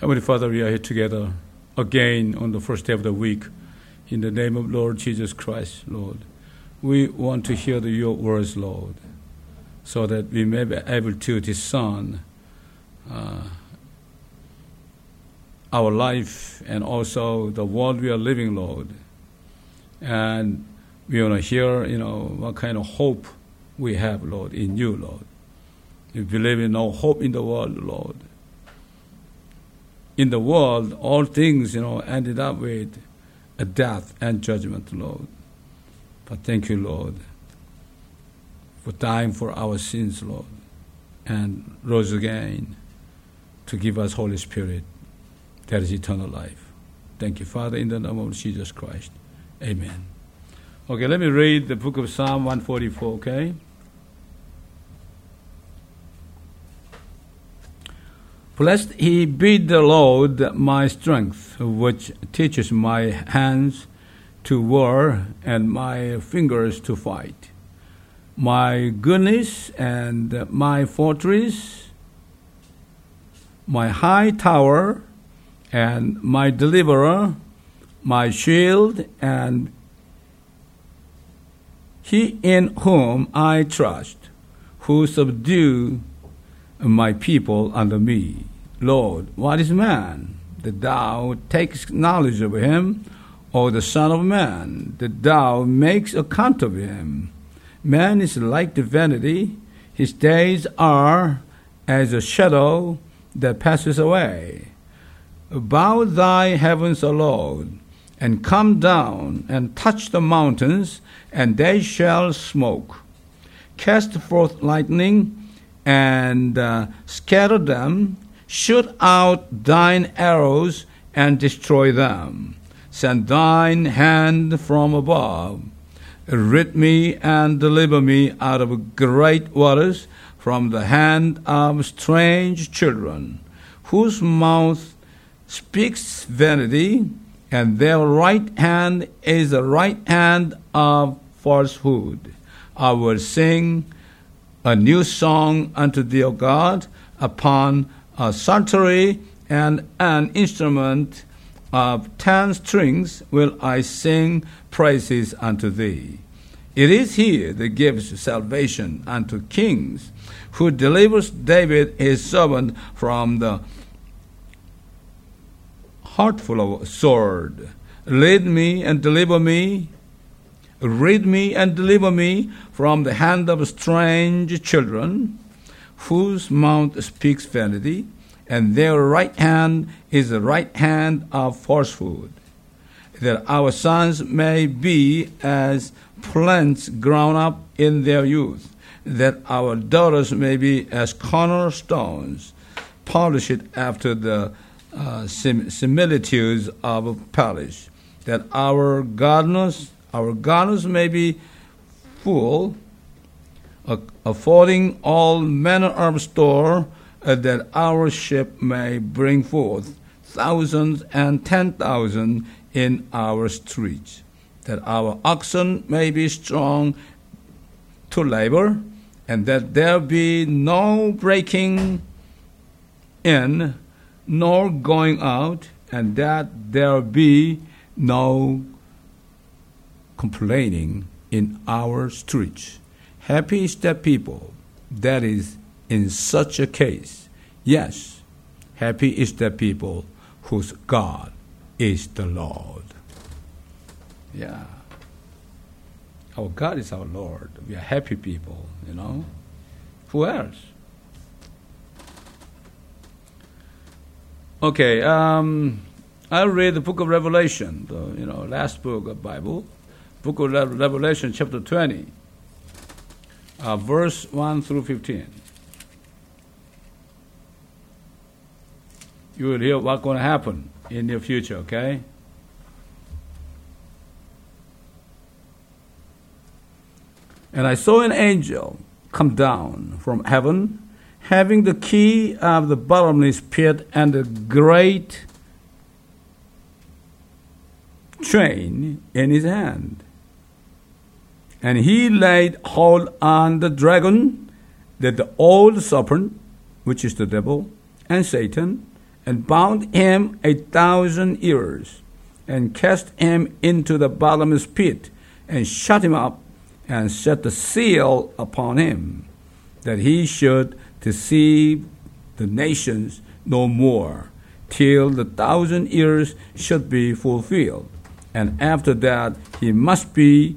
Heavenly Father, we are here together again on the first day of the week. In the name of Lord Jesus Christ, Lord, we want to hear the, your words, Lord, so that we may be able to discern uh, our life and also the world we are living, Lord. And we want to hear, you know, what kind of hope we have, Lord, in you, Lord. We believe in no hope in the world, Lord. In the world, all things, you know, ended up with a death and judgment, Lord. But thank you, Lord, for dying for our sins, Lord, and rose again to give us Holy Spirit. That is eternal life. Thank you, Father, in the name of Jesus Christ. Amen. Okay, let me read the book of Psalm 144, okay? Blessed he be the Lord my strength, which teaches my hands to war and my fingers to fight. My goodness and my fortress, my high tower and my deliverer, my shield and he in whom I trust, who subdue my people under me. Lord, what is man that thou takest knowledge of him, or the Son of Man that thou makes account of him? Man is like the vanity, his days are as a shadow that passes away. Bow thy heavens, O Lord, and come down and touch the mountains, and they shall smoke. Cast forth lightning and uh, scatter them Shoot out thine arrows and destroy them. Send thine hand from above. Rid me and deliver me out of great waters, from the hand of strange children, whose mouth speaks vanity, and their right hand is the right hand of falsehood. I will sing a new song unto thee, O God, upon a psaltery and an instrument of ten strings will I sing praises unto thee. It is he that gives salvation unto kings, who delivers David his servant from the heartful sword. Lead me and deliver me. Rid me and deliver me from the hand of strange children whose mouth speaks vanity, and their right hand is the right hand of falsehood, that our sons may be as plants grown up in their youth, that our daughters may be as cornerstones, polished after the uh, sim- similitudes of polish, that our gardeners, our gardeners may be full affording all manner of store, that our ship may bring forth thousands and ten thousand in our streets, that our oxen may be strong to labor, and that there be no breaking in nor going out, and that there be no complaining in our streets. Happy is that people that is in such a case. Yes, happy is that people whose God is the Lord. Yeah. Our God is our Lord. We are happy people, you know. Who else? Okay, um, I'll read the book of Revelation, the you know last book of Bible, book of Revelation, chapter twenty uh, verse 1 through 15. You will hear what's going to happen in the future, okay? And I saw an angel come down from heaven, having the key of the bottomless pit and a great chain in his hand. And he laid hold on the dragon, that the old serpent, which is the devil, and Satan, and bound him a thousand years, and cast him into the bottomless pit, and shut him up, and set the seal upon him, that he should deceive the nations no more, till the thousand years should be fulfilled. And after that he must be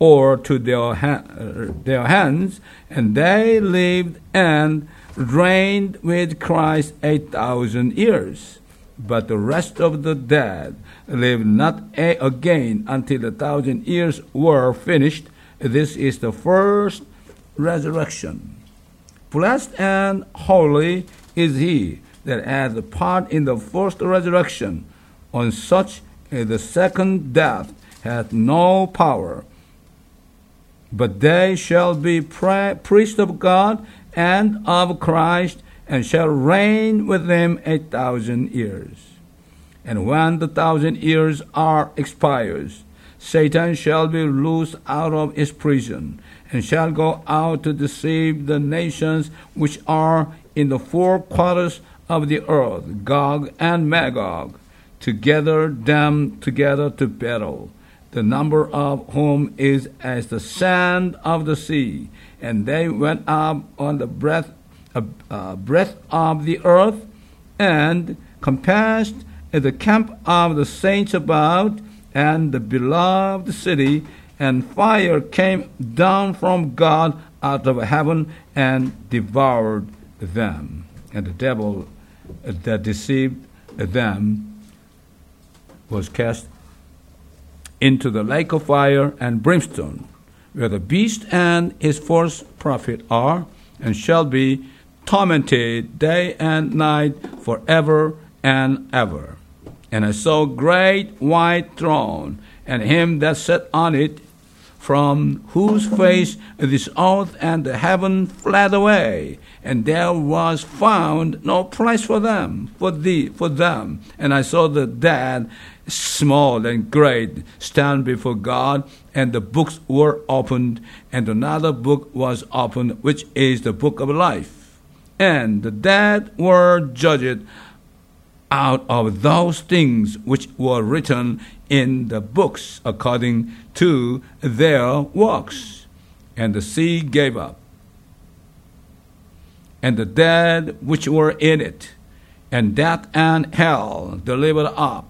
or to their, ha- their hands, and they lived and reigned with Christ 8,000 years. But the rest of the dead lived not a- again until the thousand years were finished. This is the first resurrection. Blessed and holy is he that has a part in the first resurrection. On such uh, the second death hath no power. But they shall be priests of God and of Christ, and shall reign with him a thousand years. And when the thousand years are expired, Satan shall be loosed out of his prison, and shall go out to deceive the nations which are in the four quarters of the earth, Gog and Magog, to gather them together to battle, the number of whom is as the sand of the sea and they went up on the breadth, uh, uh, breadth of the earth and compassed the camp of the saints about and the beloved city, and fire came down from God out of heaven and devoured them. And the devil that deceived them was cast into the lake of fire and brimstone where the beast and his false prophet are, and shall be tormented day and night forever and ever. And I saw a great white throne, and him that sat on it, from whose face this earth and the heaven fled away, and there was found no place for them, for thee, for them. And I saw the dead small and great, stand before God, and the books were opened, and another book was opened, which is the book of life. And the dead were judged out of those things which were written in the books according to their works. And the sea gave up, and the dead which were in it, and death and hell delivered up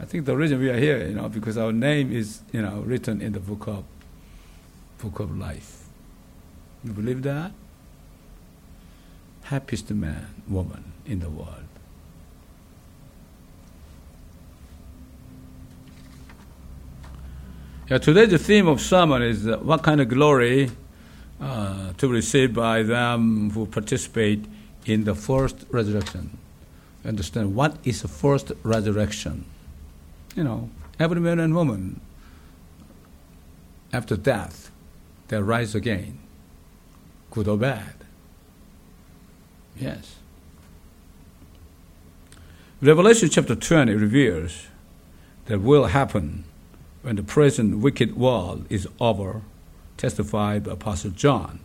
I think the reason we are here, you know, because our name is, you know, written in the book of book of life. You believe that? Happiest man, woman in the world. Yeah, today the theme of sermon is uh, what kind of glory uh, to receive by them who participate in the first resurrection. Understand what is the first resurrection? You know, every man and woman, after death, they rise again, good or bad. Yes. Revelation chapter 20 reveals that will happen when the present wicked world is over, testified by Apostle John.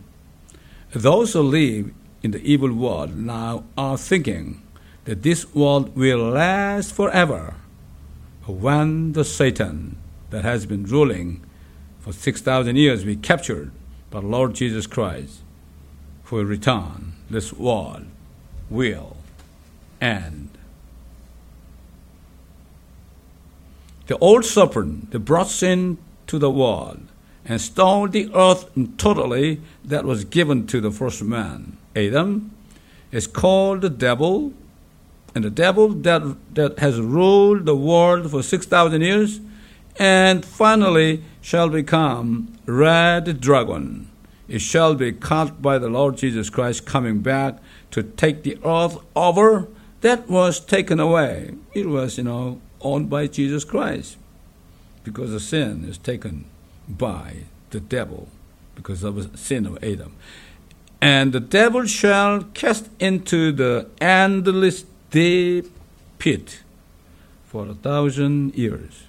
Those who live in the evil world now are thinking that this world will last forever when the Satan that has been ruling for 6,000 years be captured by Lord Jesus Christ, who will return, this world will end. The old serpent that brought sin to the world and stole the earth totally that was given to the first man, Adam, is called the devil. And the devil that, that has ruled the world for 6,000 years and finally shall become red dragon. It shall be caught by the Lord Jesus Christ coming back to take the earth over that was taken away. It was, you know, owned by Jesus Christ because the sin is taken by the devil because of the sin of Adam. And the devil shall cast into the endless deep pit for a thousand years.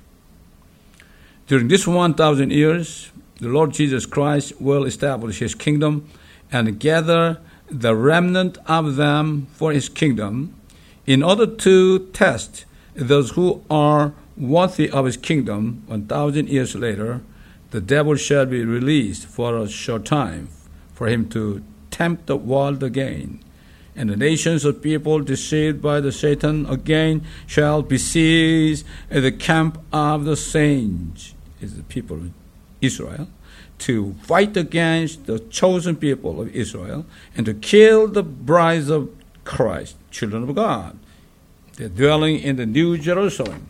During this 1,000 years, the Lord Jesus Christ will establish his kingdom and gather the remnant of them for his kingdom in order to test those who are worthy of his kingdom 1,000 years later. The devil shall be released for a short time for him to tempt the world again. And the nations of people deceived by the Satan again shall besiege the camp of the saints is the people of Israel, to fight against the chosen people of Israel and to kill the brides of Christ, children of God. They're dwelling in the New Jerusalem,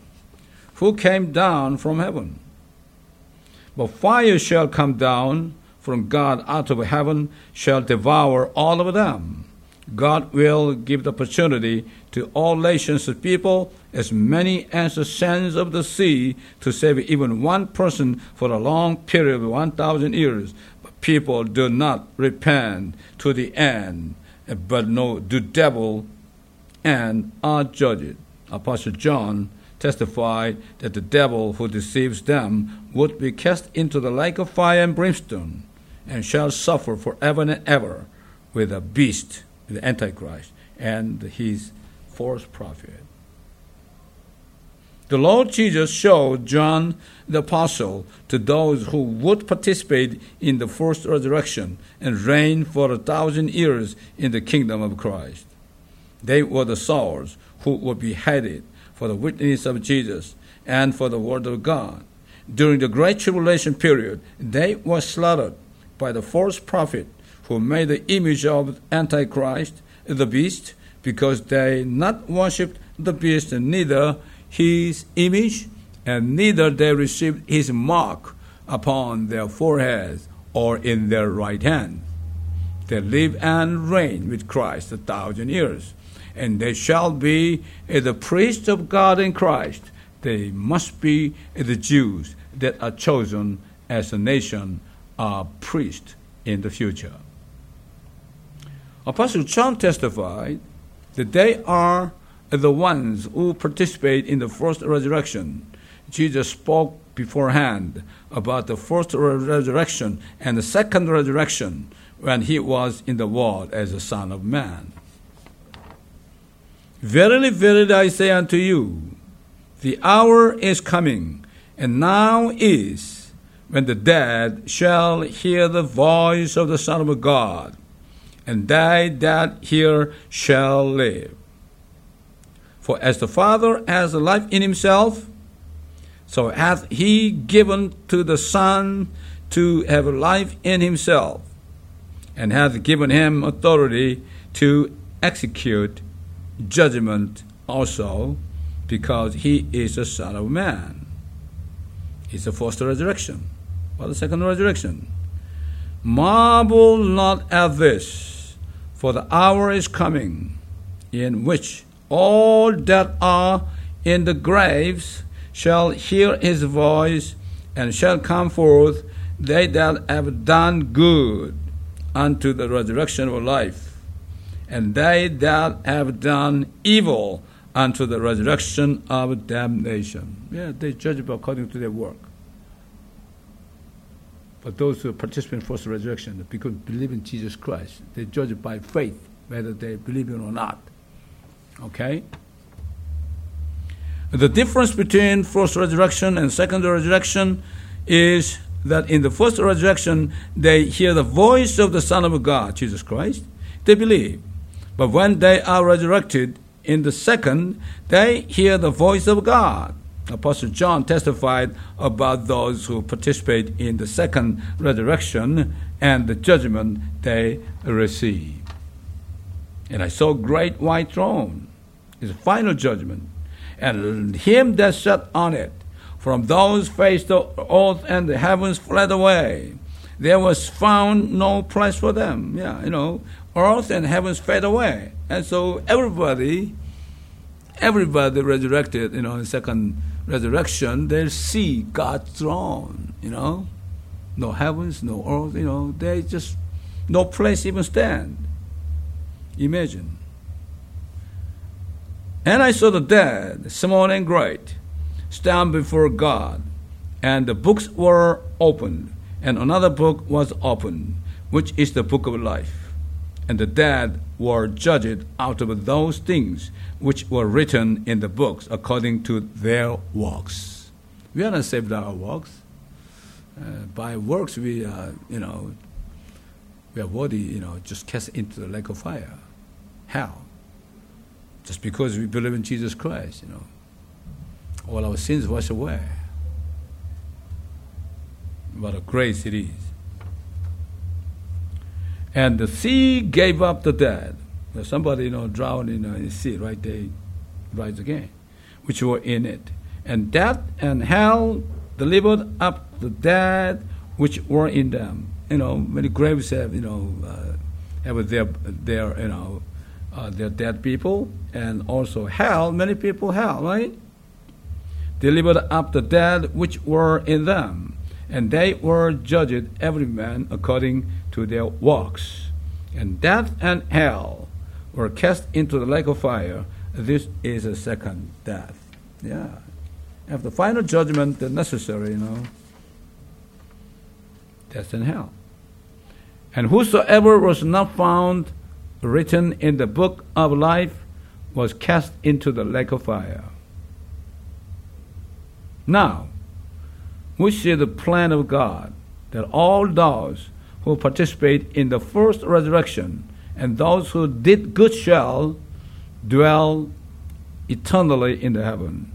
who came down from heaven. But fire shall come down from God out of heaven, shall devour all of them. God will give the opportunity to all nations of people, as many as the sands of the sea, to save even one person for a long period of 1,000 years. But people do not repent to the end, but know the devil and are judged. Apostle John testified that the devil who deceives them would be cast into the lake of fire and brimstone, and shall suffer forever and ever with a beast the Antichrist, and his false prophet. The Lord Jesus showed John the Apostle to those who would participate in the first resurrection and reign for a thousand years in the kingdom of Christ. They were the souls who were beheaded for the witness of Jesus and for the word of God. During the Great Tribulation period, they were slaughtered by the false prophet who made the image of Antichrist, the beast, because they not worshipped the beast, neither his image, and neither they received his mark upon their foreheads or in their right hand. They live and reign with Christ a thousand years, and they shall be the priests of God in Christ. They must be the Jews that are chosen as a nation, a priest in the future. Apostle John testified that they are the ones who participate in the first resurrection. Jesus spoke beforehand about the first resurrection and the second resurrection when he was in the world as the Son of Man. Verily, verily, I say unto you, the hour is coming, and now is, when the dead shall hear the voice of the Son of God and they that hear shall live. For as the Father has life in himself, so hath he given to the Son to have life in himself, and hath given him authority to execute judgment also, because he is the Son of Man. It's the first resurrection. Or the second resurrection. Marvel not at this for the hour is coming in which all that are in the graves shall hear his voice and shall come forth, they that have done good unto the resurrection of life, and they that have done evil unto the resurrection of damnation. Yeah, they judge according to their work. But those who participate in first resurrection, because believe in Jesus Christ, they judge it by faith, whether they believe it or not. Okay? The difference between first resurrection and second resurrection is that in the first resurrection, they hear the voice of the Son of God, Jesus Christ. They believe. But when they are resurrected in the second, they hear the voice of God. Apostle John testified about those who participate in the second resurrection and the judgment they receive. And I saw great white throne, is final judgment, and him that sat on it. From those faced the earth and the heavens fled away. There was found no place for them. Yeah, you know, earth and heavens fade away. And so everybody, everybody resurrected, you know, in second resurrection, they'll see God's throne, you know. No heavens, no earth, you know, they just no place even stand. Imagine. And I saw the dead, small and great, stand before God, and the books were opened, and another book was opened, which is the book of life. And the dead were judged out of those things which were written in the books according to their works. We are not saved by our works. Uh, by works, we are, you know, we are worthy, you know, just cast into the lake of fire, hell. Just because we believe in Jesus Christ, you know, all our sins wash away. What a grace it is. And the sea gave up the dead somebody, you know, drowned in the sea, right? They rise again, which were in it. And death and hell delivered up the dead which were in them. You know, many graves have, you know, uh, have their, their, you know, uh, their dead people, and also hell, many people hell, right? Delivered up the dead which were in them, and they were judged every man according to their works. And death and hell were cast into the lake of fire, this is a second death. Yeah. After final judgment, necessary, you know, death and hell. And whosoever was not found written in the book of life was cast into the lake of fire. Now, we see the plan of God that all those who participate in the first resurrection and those who did good shall dwell eternally in the heaven,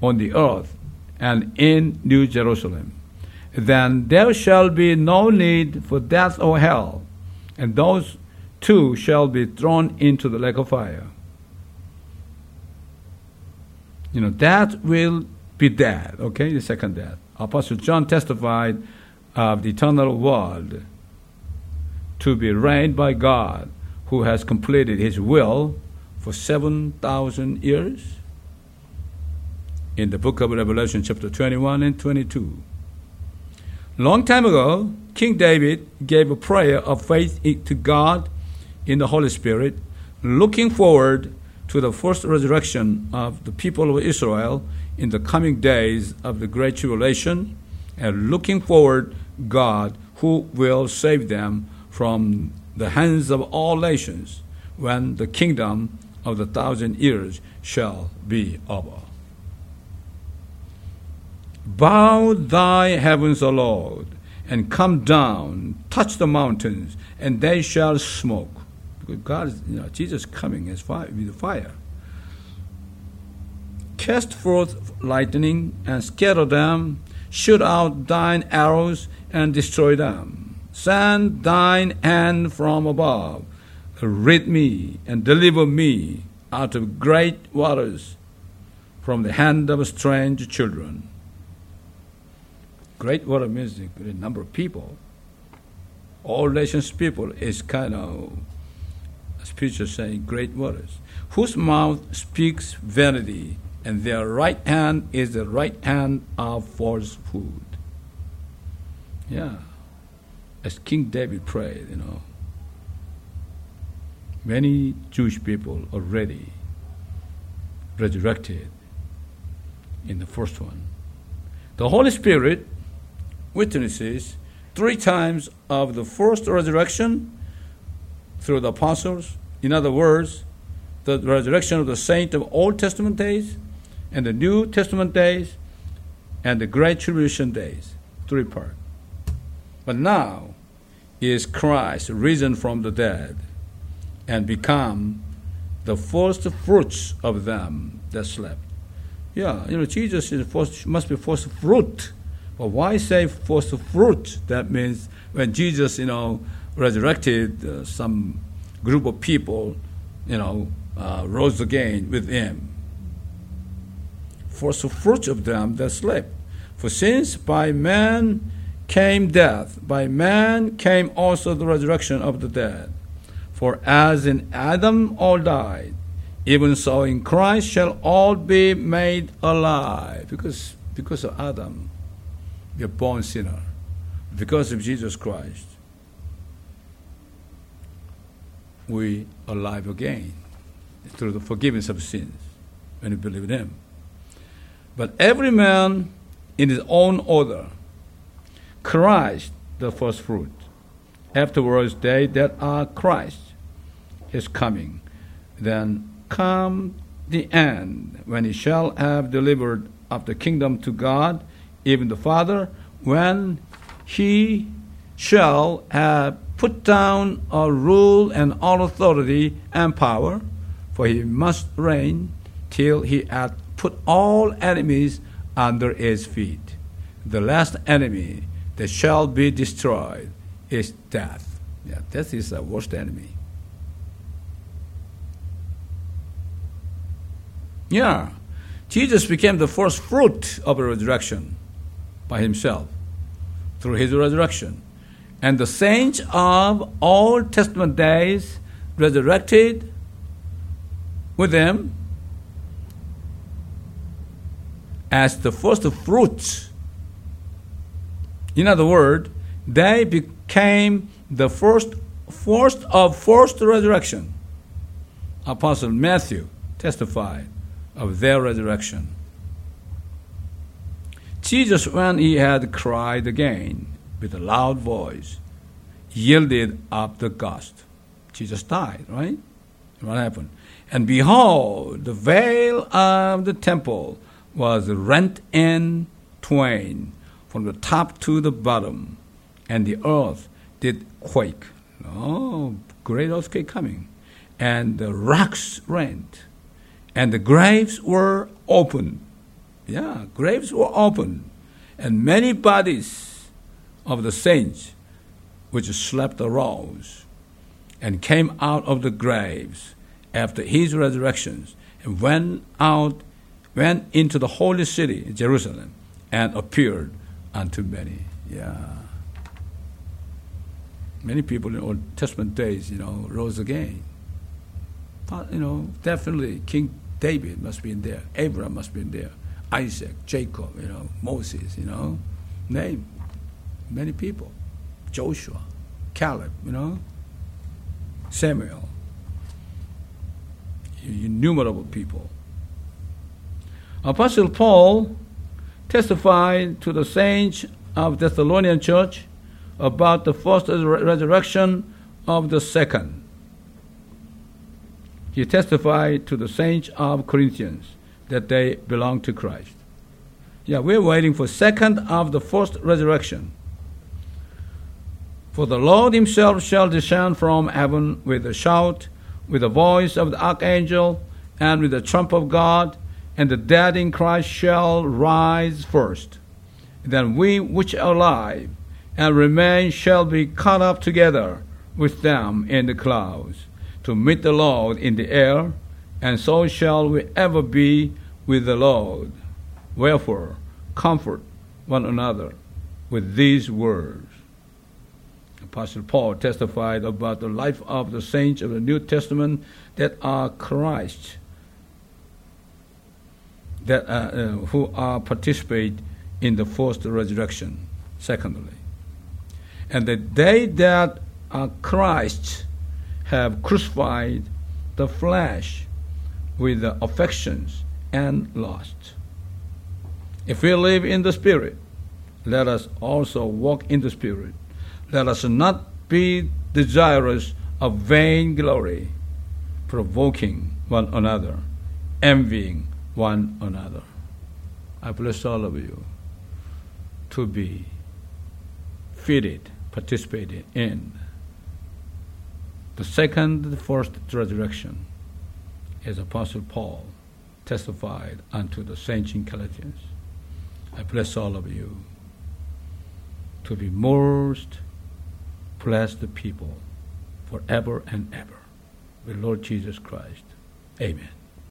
on the earth, and in New Jerusalem. Then there shall be no need for death or hell, and those two shall be thrown into the lake of fire. You know, that will be dead. okay? The second death. Apostle John testified of the eternal world to be reigned by God who has completed his will for 7,000 years? In the book of Revelation, chapter 21 and 22. Long time ago, King David gave a prayer of faith to God in the Holy Spirit, looking forward to the first resurrection of the people of Israel in the coming days of the Great Tribulation, and looking forward God who will save them from the hands of all nations when the kingdom of the thousand years shall be over. Bow thy heavens, O Lord, and come down, touch the mountains, and they shall smoke. Because God is, you know, Jesus coming as fire with fire. Cast forth lightning and scatter them, shoot out thine arrows and destroy them Send thine hand from above, rid me and deliver me out of great waters from the hand of strange children. Great water means a great number of people. All nations people is kind of spiritual saying great waters, whose mouth speaks vanity, and their right hand is the right hand of falsehood. Yeah as King David prayed, you know, many Jewish people already resurrected in the first one. The Holy Spirit witnesses three times of the first resurrection through the apostles. In other words, the resurrection of the saint of Old Testament days and the New Testament days and the Great Tribulation days. Three parts. But now, is Christ risen from the dead and become the first fruits of them that slept. Yeah, you know, Jesus is first, must be first fruit. But why say first fruit? That means when Jesus, you know, resurrected uh, some group of people, you know, uh, rose again with him. First fruit of them that slept. For since by man came death, by man came also the resurrection of the dead. For as in Adam all died, even so in Christ shall all be made alive. Because, because of Adam, we are born sinner. Because of Jesus Christ, we are alive again through the forgiveness of sins when we believe in Him. But every man in his own order. Christ, the first fruit. Afterwards, they that are Christ, is coming. Then come the end, when he shall have delivered up the kingdom to God, even the Father, when he shall have put down all rule and all authority and power, for he must reign till he hath put all enemies under his feet. The last enemy that shall be destroyed is death. Yeah, death is the worst enemy. Yeah, Jesus became the first fruit of the resurrection by himself through his resurrection. And the saints of Old Testament days resurrected with him as the first fruits. In other words, they became the first, first of first resurrection. Apostle Matthew testified of their resurrection. Jesus, when he had cried again with a loud voice, yielded up the ghost. Jesus died, right? What happened? And behold, the veil of the temple was rent in twain from the top to the bottom, and the earth did quake. Oh, great earthquake coming. And the rocks rent, and the graves were opened. Yeah, graves were opened, and many bodies of the saints which slept arose and came out of the graves after his resurrection and went out went into the holy city, Jerusalem, and appeared unto many. Yeah. Many people in Old Testament days, you know, rose again. But, you know, definitely King David must be in there. Abraham must be in there. Isaac, Jacob, you know, Moses, you know. Name many people. Joshua, Caleb, you know. Samuel. Innumerable people. Apostle Paul testified to the saints of Thessalonian church about the first resurrection of the second. He testified to the saints of Corinthians that they belong to Christ. Yeah, we're waiting for second of the first resurrection. For the Lord himself shall descend from heaven with a shout, with the voice of the archangel, and with the trump of God, and the dead in Christ shall rise first. Then we which are alive and remain shall be caught up together with them in the clouds to meet the Lord in the air, and so shall we ever be with the Lord. Wherefore, comfort one another with these words. Apostle Paul testified about the life of the saints of the New Testament that are Christ that uh, uh, who are participate in the first resurrection. Secondly, and that they that are Christ have crucified the flesh with the affections and lusts. If we live in the Spirit, let us also walk in the Spirit. Let us not be desirous of vain glory, provoking one another, envying one another. I bless all of you to be fitted, participating in the second, first resurrection, as Apostle Paul testified unto the saints in Colossians. I bless all of you to be most blessed people forever and ever with Lord Jesus Christ. Amen.